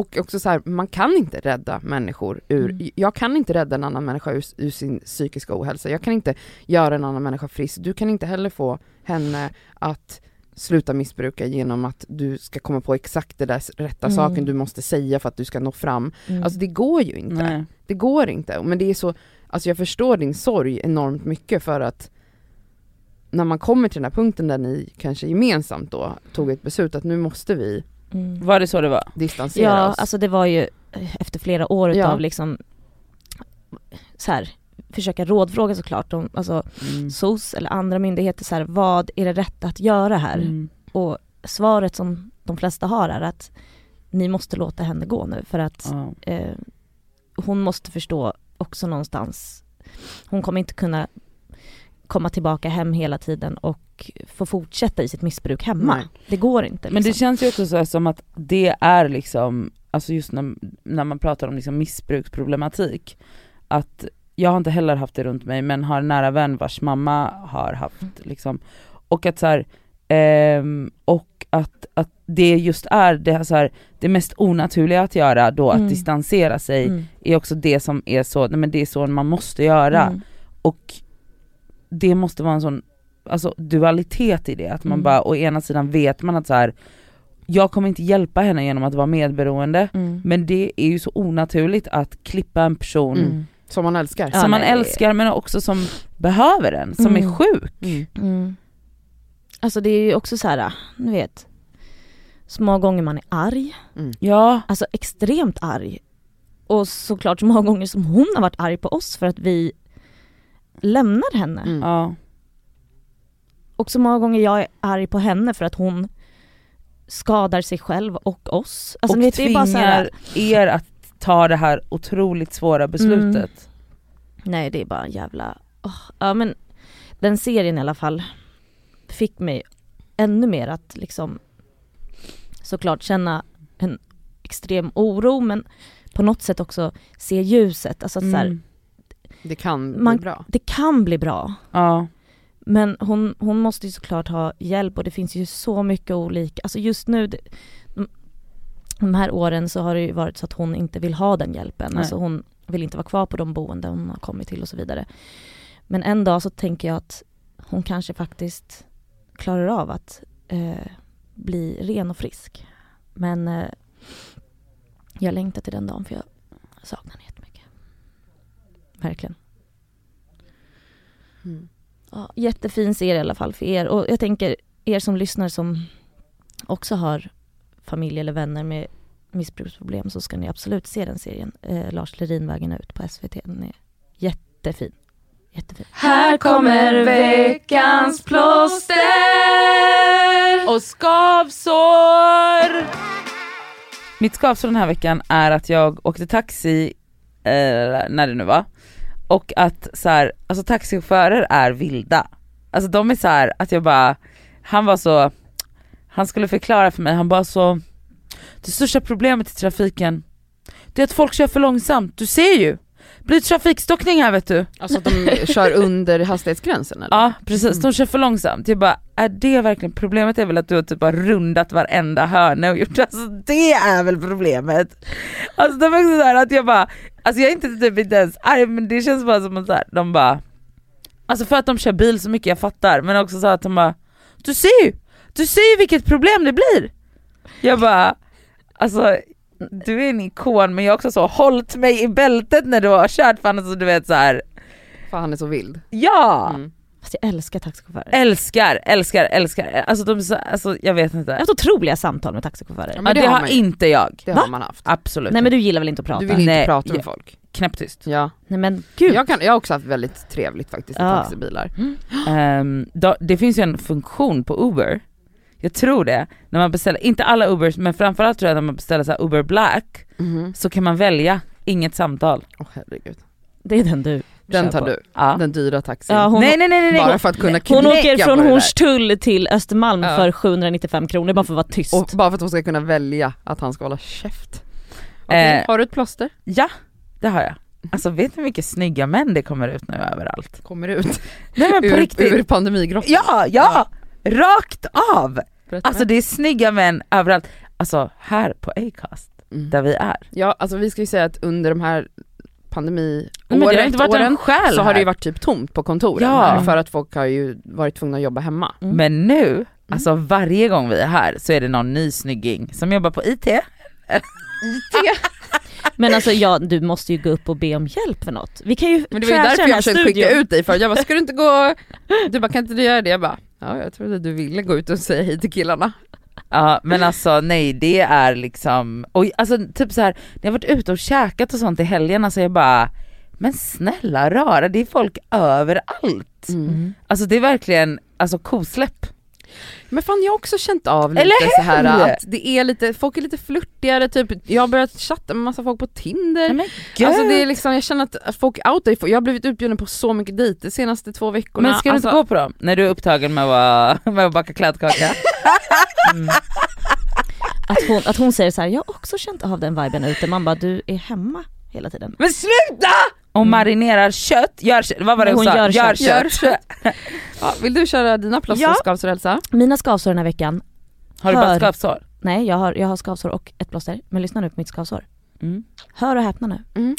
Och också så här, man kan inte rädda människor ur, Mm. jag kan inte rädda en annan människa ur, ur sin psykiska ohälsa, jag kan inte göra en annan människa frisk, du kan inte heller få henne att sluta missbruka genom att du ska komma på exakt det där rätta Mm. saken du måste säga för att du ska nå fram. Mm. Alltså det går ju inte. Nej. Det går inte. Men det är så, alltså jag förstår din sorg enormt mycket för att när man kommer till den här punkten där ni kanske gemensamt då tog ett beslut att nu måste vi Mm. Var det så det var? distansera Ja, oss. alltså det var ju efter flera år Ja. av liksom så här, försöka rådfråga såklart om, alltså Mm. SOS eller andra myndigheter så här, vad är det rätta att göra här? Mm. Och svaret som de flesta har är att ni måste låta henne gå nu för att Ja. eh, hon måste förstå också någonstans, hon kommer inte kunna komma tillbaka hem hela tiden och få fortsätta i sitt missbruk hemma. Nej. Det går inte. Men det liksom. känns ju också så här som att det är liksom, alltså just när, när man pratar om liksom missbruksproblematik, att jag har inte heller haft det runt mig men har en nära vän vars mamma har haft liksom, och att så här, ehm, och att, att det just är det, här, så här, det mest onaturliga att göra då, Mm. att distansera sig, Mm. är också det som är så, nej men det är så man måste göra. Mm. Och det måste vara en sån alltså, dualitet i det, att man Mm. bara å ena sidan vet man att så här, jag kommer inte hjälpa henne genom att vara medberoende, Mm. men det är ju så onaturligt att klippa en person Mm. Som man älskar. Ja, som man nej. älskar men också som behöver den, som Mm. är sjuk. Mm. Mm. Alltså det är ju också så här, ni vet, så många gånger man är arg, Ja, alltså extremt arg. Och såklart så många gånger som hon har varit arg på oss för att vi lämnar henne. Mm. ja, Och så många gånger jag är arg på henne för att hon skadar sig själv och oss. Alltså, och vet, det är bara så här, tvingar er att ta det här otroligt svåra beslutet. Nej det är bara en jävla, åh, ja men den serien i alla fall fick mig ännu mer att liksom såklart känna en extrem oro men på något sätt också se ljuset. Alltså att så här, Mm. Det kan Man- bli bra. det kan bli bra. Ja, Men hon, hon måste ju såklart ha hjälp och det finns ju så mycket olika, alltså just nu det, de, här åren så har det ju varit så att hon inte vill ha den hjälpen. Nej. Alltså hon vill inte vara kvar på de boenden hon har kommit till och så vidare. Men en dag så tänker jag att hon kanske faktiskt klarar av att eh, bli ren och frisk. Men eh, jag längtar till den dagen för jag saknar henne. Verkligen. Mm. Ja, jättefin serie i alla fall för er och jag tänker er som lyssnar som också har familj eller vänner med missbruksproblem så ska ni absolut se den serien. Eh, Lars Lerin Vägen ut på SVT. Den är jättefin. Jättefin. Här kommer veckans plåster och skavsår. Mitt skavsår den här veckan är att jag åkte taxi, eh, när det nu var, och att så här, alltså taxichaufförer är vilda. Alltså de är så här att jag bara, han var så, han skulle förklara för mig, han bara så, det största problemet i trafiken, det är att folk kör för långsamt, du ser ju. Det blir trafikstockning här vet du. Alltså att de kör under hastighetsgränsen eller? Ja precis, Mm. de kör för långsamt. Jag bara, är det verkligen, problemet är väl att du har typ bara rundat varenda hörna och gjort, alltså det är väl problemet. Alltså de är också såhär att jag bara, alltså jag är inte typ inte ens arg men det känns bara som att så här, de bara, alltså för att de kör bil så mycket jag fattar men också så att de bara, du ser ju, du ser ju vilket problem det blir. Jag bara, alltså du är en ikon men jag har också så hållit mig i bältet när du har kört för annars så du vet så här. För han är så vild. ja! Mm. Fast jag älskar taxichaufförer. Älskar, älskar, älskar. Alltså de alltså jag vet Jag inte. har haft otroliga samtal med taxichaufförer. Ja, Men det, det har har inte jag. Det Va? har man haft. Absolut Nej men du gillar väl inte att prata? Du vill inte Nej, prata med jag- folk. Knäpptyst. Ja. Nej men gud. Jag, kan, jag har också haft väldigt trevligt faktiskt i Ja. taxibilar. Ehm, då, det finns ju en funktion på Uber, jag tror det, när man beställer, inte alla Ubers men framförallt tror jag när man beställer så här Uber Black Mhm. så kan man välja inget samtal. Åh herregud. Det är den du Den tar på. du, Ja. den dyra taxin. Ja, hon, nej nej nej nej, nej. Bara för att kunna hon åker från. Hornstull till Östermalm Ja. för 795 kronor bara för att vara tyst. Och bara för att hon ska kunna välja att han ska hålla käft. Eh. har du ett plåster? Ja, det har jag. Alltså vet ni hur mycket snygga män det kommer ut nu överallt? Kommer ut Nej men på ur, riktigt. ur pandemigrottan. Ja, ja! Rakt av! Berätta Alltså det är snygga män överallt. Alltså här på Acast, Mm. där vi är. Ja, alltså vi ska ju säga att under de här pandemiåren, Men inte varit åren så har det ju varit typ tomt på kontoren Ja. här, för att folk har ju varit tvungna att jobba hemma. Mm. Men nu, alltså varje gång vi är här så är det någon ny snygging som jobbar på IT. Men alltså ja, du måste ju gå upp och be om hjälp för något. Vi kan ju Men det var ju därför jag försökte skicka ut dig för jag bara, ska du inte gå, du bara kan inte du göra det? Jag bara, ja jag trodde du ville gå ut och säga hej till killarna. Ja men alltså nej det är liksom, och alltså typ så här, när jag varit ute och käkat och sånt i helgen, alltså jag bara, men snälla rara, det är folk överallt. Mm. Alltså det är verkligen, alltså kosläpp. Men fan jag har också känt av lite Eller så här hur? att det är lite, folk är lite flörtigare typ, jag har börjat chatta med massa folk på Tinder. Nej. Alltså det är liksom, jag känner att folk outar ju- jag har blivit utbjuden på så mycket dejter de senaste två veckorna. men ska du alltså, inte gå på dem? När du är upptagen med att, med att baka kladdkaka? Att hon, att hon säger så här, jag har också känt av den viben ute, man bara du är hemma hela tiden. Men sluta! Och marinerar kött, gör kött, vad var det Hon hon sa? gör Gör kött. kött. ja, vill du köra dina plåster Ja. skavsår Elsa? Mina skavsår den här veckan, Har du bara Hör. skavsår? nej jag har, jag har skavsår och ett plåster, men lyssna nu på mitt skavsår. Mm. Hör och häpna nu. Mm.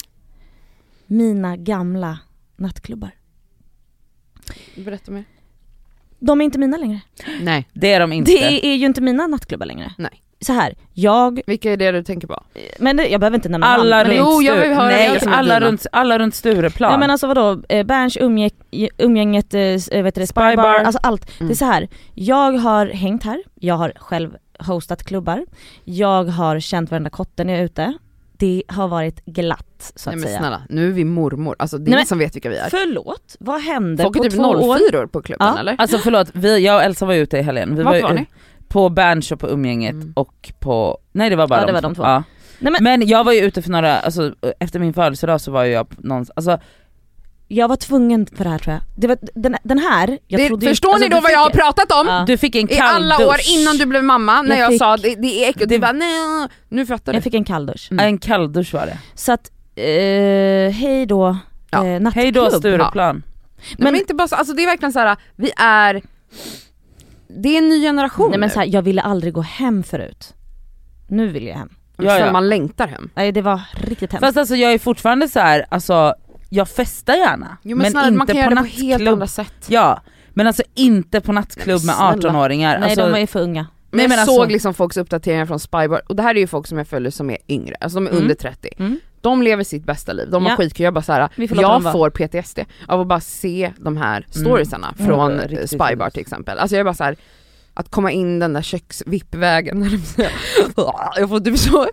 Mina gamla nattklubbar. Berätta mer. De är inte mina längre. Nej. Det är de inte. Det är ju inte mina nattklubbar längre. Nej. Så här, jag, Vilka är det du tänker på? men det, jag behöver inte nämna Alla namn, runt, Jo, jag vill höra Nej, är alla, runt, alla runt Stureplan. Ja men alltså vadå, eh, Berns umgäng, umgänget, eh, eh, vet det, Spybar, Spybar. alltså allt. Det Mm. är så här. jag har hängt här, jag har själv hostat klubbar, jag har känt varenda kotte när jag är ute. Det har varit glatt så att Nej men säga. snälla, nu är vi mormor, alltså det är Nej, ingen som vet vilka vi är. Förlåt, vad hände Folk är på typ två år? 04 på klubben Ja. eller? Alltså förlåt, vi, jag och Elsa var ute i helgen. Vi Vart ju var ni? På Berns och på umgänget Mm. och på, nej det var bara Ja, de det var de två. Ja. Nej, men Men jag var ju ute för några, alltså efter min födelsedag så var ju jag på någon, alltså jag var tvungen för det här tror jag. Det var, den, den här, jag det, trodde ju- förstår alltså, ni då vad jag har pratat om? Ja. du fick en I kall alla dusch. år innan du blev mamma, när Jag jag, fick- sa det, det är äckligt, Det- du bara nej, nu fattar du. Jag fick en kalldusch. Mm. En kalldusch var det. Så att, eh, hej då, Ja. eh, nattklubb. Hej då Stureplan. Nej, men, inte bara så, alltså det är verkligen så här. vi är, det är en ny generation Nej men så här, jag ville aldrig gå hem förut. Nu vill jag hem. Ja, ja. Man längtar hem. Nej det var riktigt hemskt. Fast alltså jag är fortfarande så här, alltså jag festar gärna. Jo men, men snälla, inte man kan på göra det på helt andra sätt. Ja, men alltså inte på nattklubb med men snälla. 18-åringar. Nej Alltså, de är för unga. Men Nej, jag men såg alltså- liksom folks uppdateringar från Spybar, och det här är ju folk som jag följer som är yngre, alltså de är Mm. under 30. Mm. De lever sitt bästa liv, de har Ja. skitkul, jag bara såhär, jag får PTSD av att bara se de här storiesarna Mm. från Mm, Spybar till exempel. Alltså jag är bara så här. Att komma in den där köksvippvägen, jag får typ så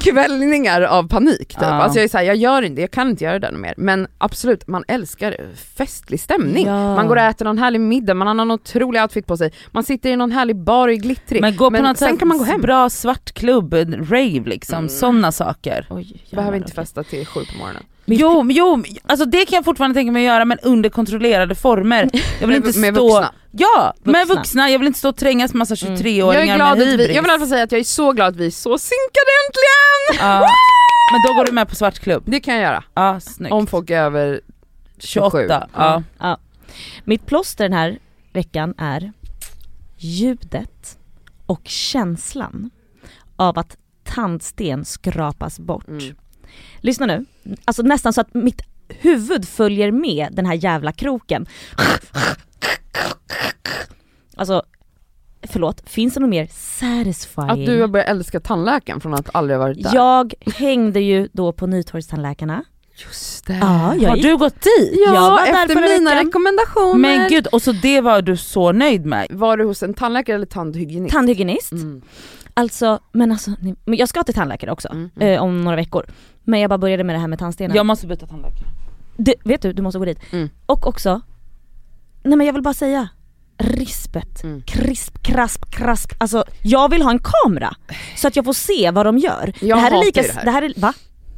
kvällningar av panik typ. Ja. Alltså jag är så här, jag gör inte, jag kan inte göra det där mer. Men absolut, man älskar festlig stämning. Ja. Man går och äter någon härlig middag, man har någon otrolig outfit på sig, man sitter i någon härlig bar och är glittrig. men gå på Men något sen kan man gå hem. bra svartklubb, rave liksom, Mm. sådana saker. Oj, Behöver inte festa till sju på morgonen. Jo, jo, alltså det kan jag fortfarande tänka mig att göra men under kontrollerade former. Jag vill inte med stå... vuxna. Ja, med Vuxna. vuxna. Jag vill inte stå och trängas massa Mm. 23-åringar Jag är glad med att vi, hybris. jag vill i alla fall säga att jag är så glad att vi är så synkade äntligen! Ja. Men då går du med på svartklubb? Det kan jag göra, Ja, snyggt. om folk är över 27. 28, ja. Ja. Mitt plåster den här veckan är ljudet och känslan av att tandsten skrapas bort. Mm. Lyssna nu, alltså nästan så att mitt huvud följer med den här jävla kroken. Alltså, förlåt, finns det något mer satisfying? Att du har börjat älska tandläkaren från att aldrig ha varit där. Jag hängde ju då på Nytorgstandläkarna Just det. Ja, jag Har gick, du gått dit? jag Ja, efter mina veckan. rekommendationer. Men gud, och så det var du så nöjd med? Var du hos en tandläkare eller tandhygienist? tandhygienist. Mm. Alltså, men alltså, ni- men jag ska till tandläkare också Mm, mm. eh, om några veckor. Men jag bara började med det här med tandstenen. Jag måste byta tandläkare. Det, vet du, du måste gå dit. Mm. Och också, nej men jag vill bara säga, rispet, Mm. krisp, krasp, krasp. Alltså jag vill ha en kamera så att jag får se vad de gör. Jag det här är hatar lika, ju det här. det här är, va?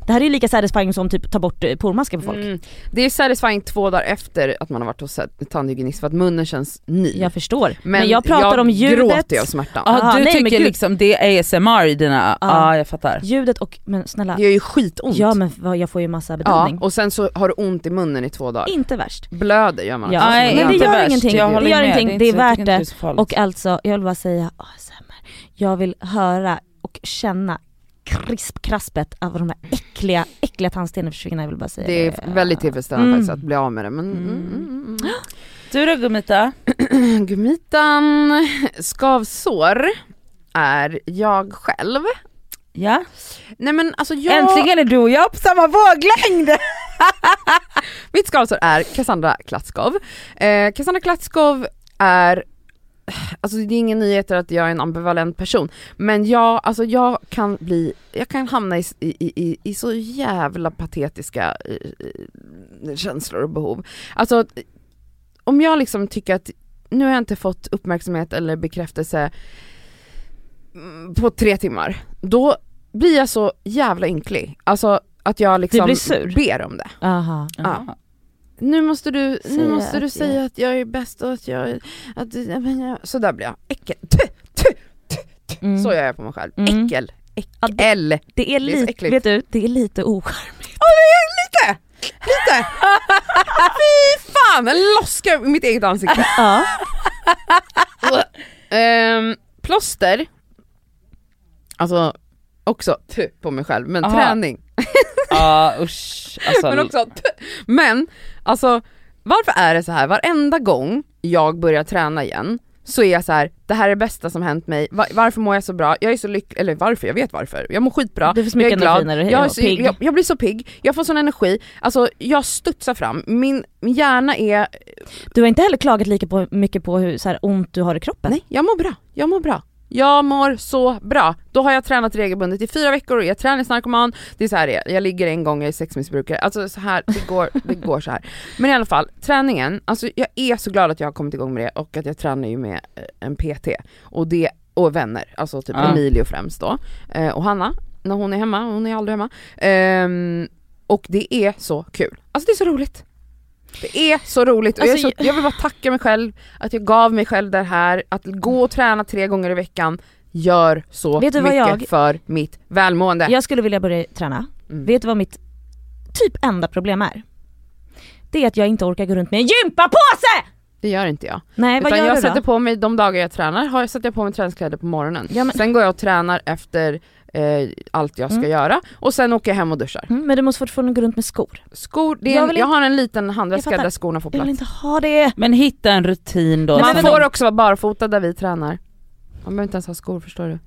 Det här är ju lika satisfying som typ ta bort eh, pormasken på folk. Mm. Det är satisfying två dagar efter att man har varit hos en tandhygienist för att munnen känns ny. Jag förstår. Men, jag pratar om ljudet, gråter av smärtan. Ja Aha, du nej, men tycker liksom det är ASMR i dina, ja Ja. jag fattar. ljudet och, men snälla. Det gör ju skitont. Ja men jag får ju massa ja, bedövning. och sen så har du ont i munnen i två dagar. Inte värst. Blöder gör man Ja. Nej, men det gör värst. ingenting. Jag Det gör med. ingenting. Det är så- jag värt det. Och alltså, jag vill bara säga ASMR. Jag vill höra och känna krisp-kraspet av de här äckliga, äckliga tandstenarna försvinna, jag vill bara säga Det är väldigt tillfredsställande Mm. faktiskt att bli av med det. Men, Mm. mm. Mm, Du då Gumita? mm. Gummitan, skavsår är jag själv. Ja? Nej men alltså jag... Äntligen är du och jag på samma våglängd! Mitt skavsår är Cassandra Klatskov. Eh, Cassandra Klatskov är Alltså det är ingen nyhet att jag är en ambivalent person, men jag, alltså jag kan bli, jag kan hamna i, i, i, i så jävla patetiska eh, eh, känslor och behov. Alltså om jag liksom tycker att nu har jag inte fått uppmärksamhet eller bekräftelse mm, på tre timmar, då blir jag så jävla ynklig. Alltså att jag liksom blir sur? ber om det. Aha. Ja. Nu måste du, nu Säga måste du att säga jag- att jag är bäst och att jag, att, men jag så där blir jag. Äckel. Tuh, tuh. Mm. Så gör jag på mig själv. Mm. Äckel. Ja, det- Äckel. Det är Det är lite, vet du, det är lite ocharmigt. Ja det är lite, lite. Fy fan, en loska i mitt eget ansikte. Ja. Ehm, plåster, alltså också tuh, på mig själv, men Aha. träning. Ja usch. Alltså, men också, tuh. men alltså varför är det så här? varenda gång jag börjar träna igen så är jag så här: det här är det bästa som hänt mig, Va- varför mår jag så bra? Jag är så lycklig, eller varför, jag vet varför. Jag mår skitbra, Du får jag är glad, jag, är så, jag, jag blir så pigg, jag får sån energi, alltså jag studsar fram, min, min hjärna är, Du har inte heller klagat lika på, mycket på hur så här, ont du har i kroppen? nej jag mår bra, jag mår bra. Jag mår så bra. Då har jag tränat regelbundet i fyra veckor, jag är träningsnarkoman, det är så här det är. jag ligger en gång, jag är sexmissbrukare, alltså så här, det går, det går så här. Men i alla fall, träningen, alltså jag är så glad att jag har kommit igång med det och att jag tränar ju med eh, en PT och det, och vänner, alltså typ Ja. Emilio främst då, eh, och Hanna när hon är hemma, hon är aldrig hemma. Ehm, och det är så kul, alltså det är så roligt. Det är så roligt och jag, Alltså, så, jag vill bara tacka mig själv att jag gav mig själv det här, att gå och träna tre gånger i veckan gör så mycket jag- för mitt välmående. Jag skulle vilja börja träna. Mm. Vet du vad mitt typ enda problem är? Det är att jag inte orkar gå runt med en gympapåse! Det gör inte jag. Nej vad Utan gör jag du då? sätter på mig, de dagar jag tränar, har jag sätter jag på mig träningskläder på morgonen. Ja, men- Sen går jag och tränar efter eh, allt jag ska Mm. göra och sen åker jag hem och duschar. Mm, men du måste fortfarande gå runt med skor. Skor, det är Jag en, vill jag inte- har en liten handväska där skorna får Jag vill plats. inte ha det. Men hitta en rutin då. Man men får också vara barfota där vi tränar. Man behöver inte ens ha skor förstår du.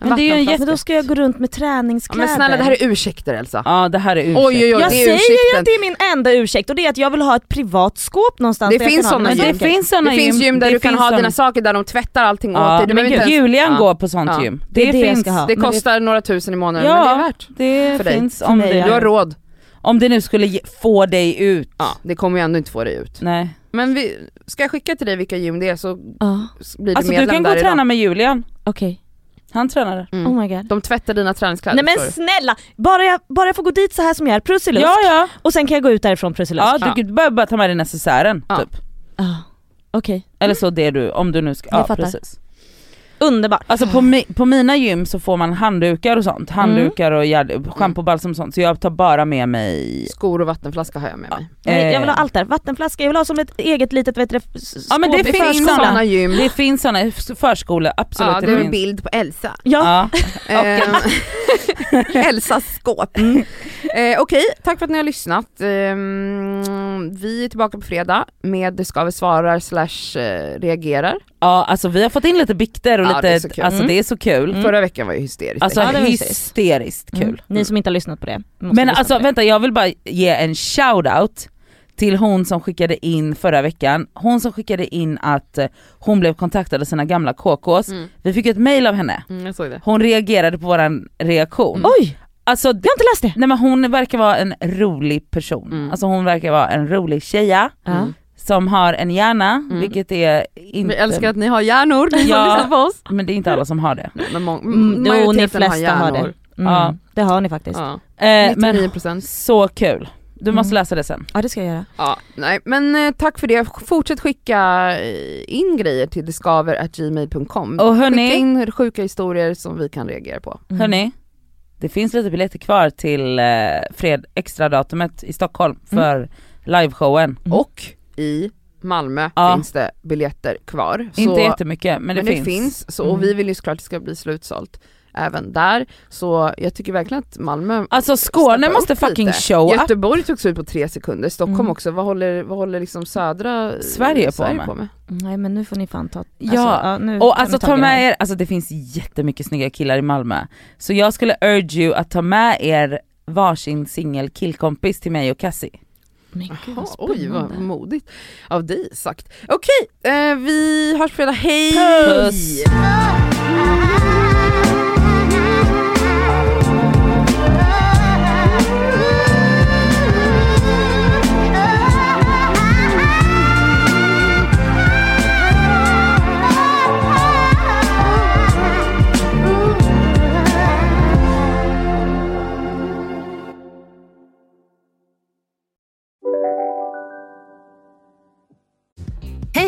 En Men det är ju en vattenflaska. Men då ska jag gå runt med ja, träningskläder. Men snälla det här är ursäkter Elsa. Ja det här är ursäkt. Oj oj oj, jag det är säger ju att det är min enda ursäkt och det är att jag vill ha ett privat skåp någonstans Det där finns Men gym. det finns såna Det finns gym där det du kan finns ha dina saker där de tvättar allting åt Ja, dig. Du men gud, ens, Julian Ja. går på sånt Ja. gym. Det det jag finns. det Men det- kostar några tusen i månaden Ja. men det är värt. Det För dig. finns För om mig, det, ja. Du har råd. om det nu skulle få dig ut. Ja, det kommer ju ändå inte få dig ut. Nej. Men vi, ska jag skicka till dig vilka gym det är så Ja, blir du Alltså du medlem kan gå där och träna med Julian. okej. Han tränar där. Mm. Oh my god. De tvättar dina träningskläder Nej men snälla, bara jag, bara jag får gå dit så här som jag är, prussilusk, Ja ja. och sen kan jag gå ut därifrån prussilusk. ja du ja. behöver bara ta med dig necessären Ja. typ. Ah, Okej, Eller så det du, om du nu ska, Jag ja fattar. precis. Underbart. Alltså på, mi, på mina gym så får man handdukar och sånt, handdukar och gärd- schampo, balsam och sånt så jag tar bara med mig Skor och vattenflaska har jag med mig. Nej, jag vill ha eh, allt där, vattenflaska, jag vill ha som ett eget litet vet du, s- Ja, men det finns. Sådana gym. Det finns såna, förskola, absolut Ja, det det är en bild på Elsa. Ja, Ja. Ehm, Elsas skåp. Mm. Eh, Okej, tack för att ni har lyssnat. Ehm, vi är tillbaka på fredag med Det ska vi svarar slash eh, reagerar. Ja alltså vi har fått in lite bikter och Ja, det är så lite, kul. alltså Mm. det är så kul. Mm. Förra veckan var ju hysteriskt. Alltså Ja, hysteriskt kul. Mm. Ni som inte har lyssnat på det, Men alltså det. vänta jag vill bara ge en shout-out till hon som skickade in förra veckan, hon som skickade in att eh, hon blev kontaktad av sina gamla KKs. Mm. Vi fick ett mail av henne, Mm, jag såg det. hon reagerade på våran reaktion. Mm. Oj! Alltså Jag har inte läst det! nej men hon verkar vara en rolig person, Mm. alltså hon verkar vara en rolig tjeja Ja. Som har en hjärna, Mm. vilket är inte... Vi älskar att ni har hjärnor, ni som Ja. lyssnar på oss. Men det är inte alla som har det. Men må- Mm, jo, ni flesta har det. hjärnor. Mm, Ja. Det har ni faktiskt. Ja. Eh, men 99%. så kul. Du måste Mm. läsa det sen. Ja det ska jag göra. Ja, nej men eh, tack för det. Fortsätt skicka eh, in grejer till deskaver.gmail.com. Och Skicka hörni, in sjuka historier som vi kan reagera på. Mm. hörni, det finns lite biljetter kvar till eh, fred extra datumet i Stockholm för liveshowen. Mm. Och i Malmö Ja. finns det biljetter kvar. Så, Inte jättemycket men det men finns. det finns. Så, och Mm. vi vill ju såklart att det ska bli slutsålt även där. Så jag tycker verkligen att Malmö Alltså Skåne måste fucking lite. show up. Göteborg togs ut på tre sekunder, Stockholm Mm. också. Vad håller, vad håller liksom södra eh, Sverige på med? Mm, Nej men nu får ni fan ta... Alltså, Ja, nu Och alltså ta med er, alltså det finns jättemycket snygga killar i Malmö. Så jag skulle urge you att ta med er varsin singel killkompis till mig och Cassie. Men gud, Jaha, vad oj vad modigt av dig sagt. Okej, eh, vi hörs på fredag, hej! Puss.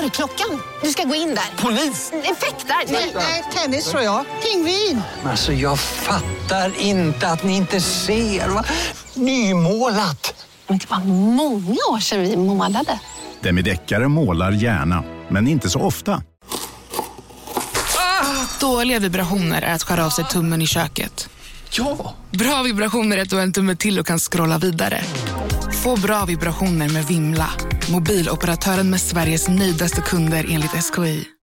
Dörrklockan. Du ska gå in där. Polis? Effektar? Nej, nej, tennis tror jag. Pingvin. Alltså jag fattar inte att ni inte ser. Va? Nymålat! Men det var många år sedan vi målade. Demideckare målar gärna, men inte så ofta. Dåliga vibrationer är att skära av sig tummen i köket. Ja! Bra vibrationer är att du har en tumme till och kan scrolla vidare. Få bra vibrationer med Vimla. Mobiloperatören med Sveriges nöjdaste kunder enligt SKI.